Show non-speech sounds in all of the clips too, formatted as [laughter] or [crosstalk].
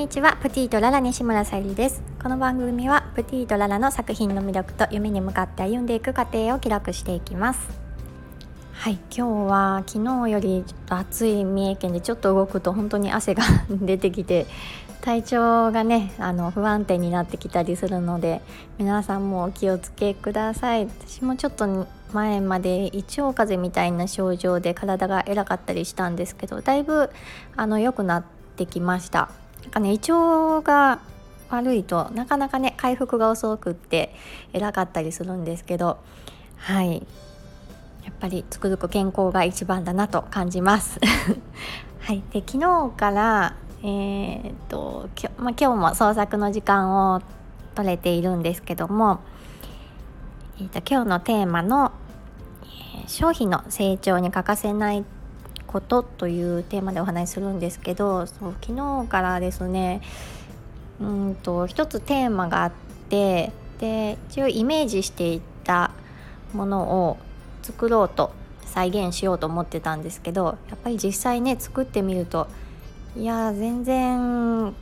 にちは。プティとララ西村さゆりです。この番組はプティとララの作品の魅力と夢に向かって歩んでいく過程を記録していきます。はい今日は昨日よりちょっと暑い三重県でちょっと動くと本当に汗が [laughs] 出てきて体調がねあの不安定になってきたりするので皆さんもお気をつけください。私もちょっと前まで胃腸風邪みたいな症状で体が偉かったりしたんですけどだいぶあの良くなってきました。なんかね胃腸が悪いとなかなかね回復が遅くって偉かったりするんですけどはい。やっぱりつくづく健康が一番だなと感じます。[laughs] はい。で昨日からえー、っときょ、まあ、今日も創作の時間を取れているんですけども、えー、っと今日のテーマの、えー、商品の成長に欠かせないことというテーマでお話しするんですけどそう昨日からですねうんと一つテーマがあってで一応イメージしていたものを作ろうと再現しようと思ってたんですけどやっぱり実際ね作ってみるといや全然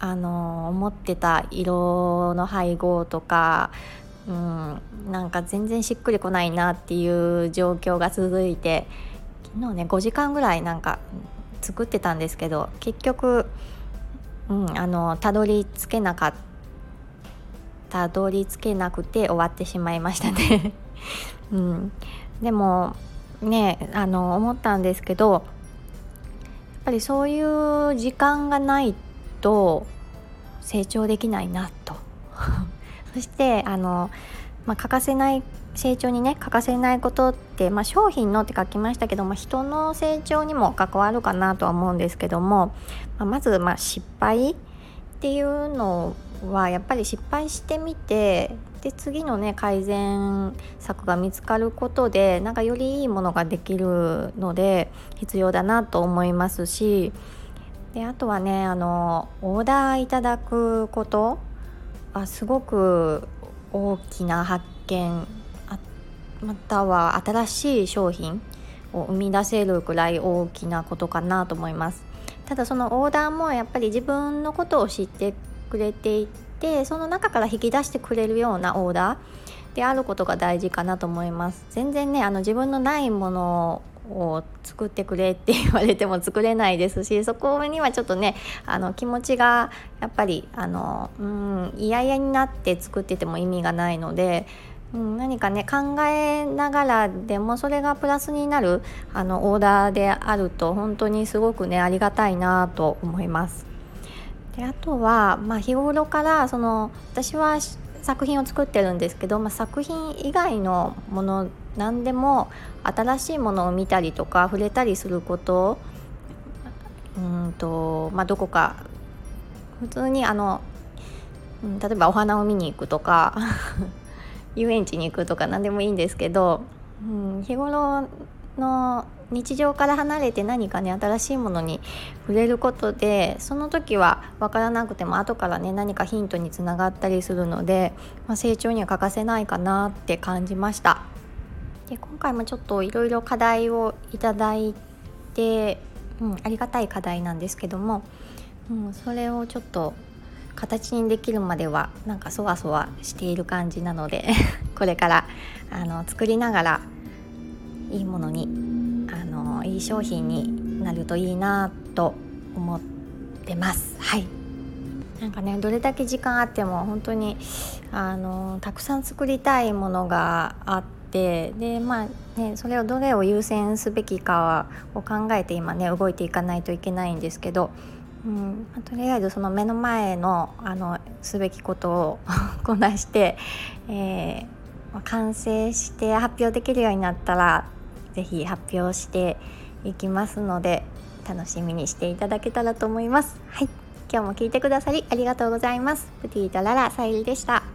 あの思ってた色の配合とか、うん、なんか全然しっくりこないなっていう状況が続いて昨日ね5時間ぐらいなんか作ってたんですけど結局、うん、あのたどり着けなかったどり着けなくて終わってしまいましたね。[laughs] うん、でもねあの思ったんですけどやっぱりそういう時間がないと成長できないなと。[laughs] そしてあの、まあ、欠かせない成長にね欠かせないことって、まあ、商品のって書きましたけど、まあ、人の成長にも関わるかなとは思うんですけども、まあ、まずま失敗っていうのはやっぱり失敗してみてで次のね改善策が見つかることでなんかよりいいものができるので必要だなと思いますしであとはねあのオーダーいただくことはすごく大きな発見または新しい商品を生み出せるくらい大きなことかなと思います。ただそのオーダーもやっぱり自分のことを知ってくれていてその中から引き出してくれるようなオーダーであることが大事かなと思います。全然ねあの自分のないものを作ってくれって言われても作れないですし [laughs] そこにはちょっとねあの気持ちがやっぱりあのうん嫌々になって作ってても意味がないのでうん、何かね考えながらでもそれがプラスになるあのオーダーであると本当にすごくねありがたいなと思います。であとは、まあ、日頃からその私は作品を作ってるんですけど、まあ、作品以外のもの何でも新しいものを見たりとか触れたりすることうんと、まあ、どこか普通にあの例えばお花を見に行くとか [laughs] 遊園地に行くとか何でもいいんですけど、うん、日頃の日常から離れて何かね新しいものに触れることでその時は分からなくても後からね何かヒントにつながったりするので、まあ、成長には欠かせないかなって感じました。で今回もちょっといろいろ課題をいただいて、うん、ありがたい課題なんですけども、うん、それをちょっと形にできるまではなんかそわそわしている感じなので [laughs] これからあの作りながらいいものにのいい商品になるといいなと思ってます。はい。なんかねどれだけ時間あっても本当にあのたくさん作りたいものがあってでまあねそれをどれを優先すべきかを考えて今ね動いていかないといけないんですけどうん、とりあえずその目の前のあのすべきことをこなして、えー、完成して発表できるようになったら是非発表していきますので楽しみにしていただけたらと思います。はい今日も聞いてくださりありがとうございます。プティとララさゆりでした。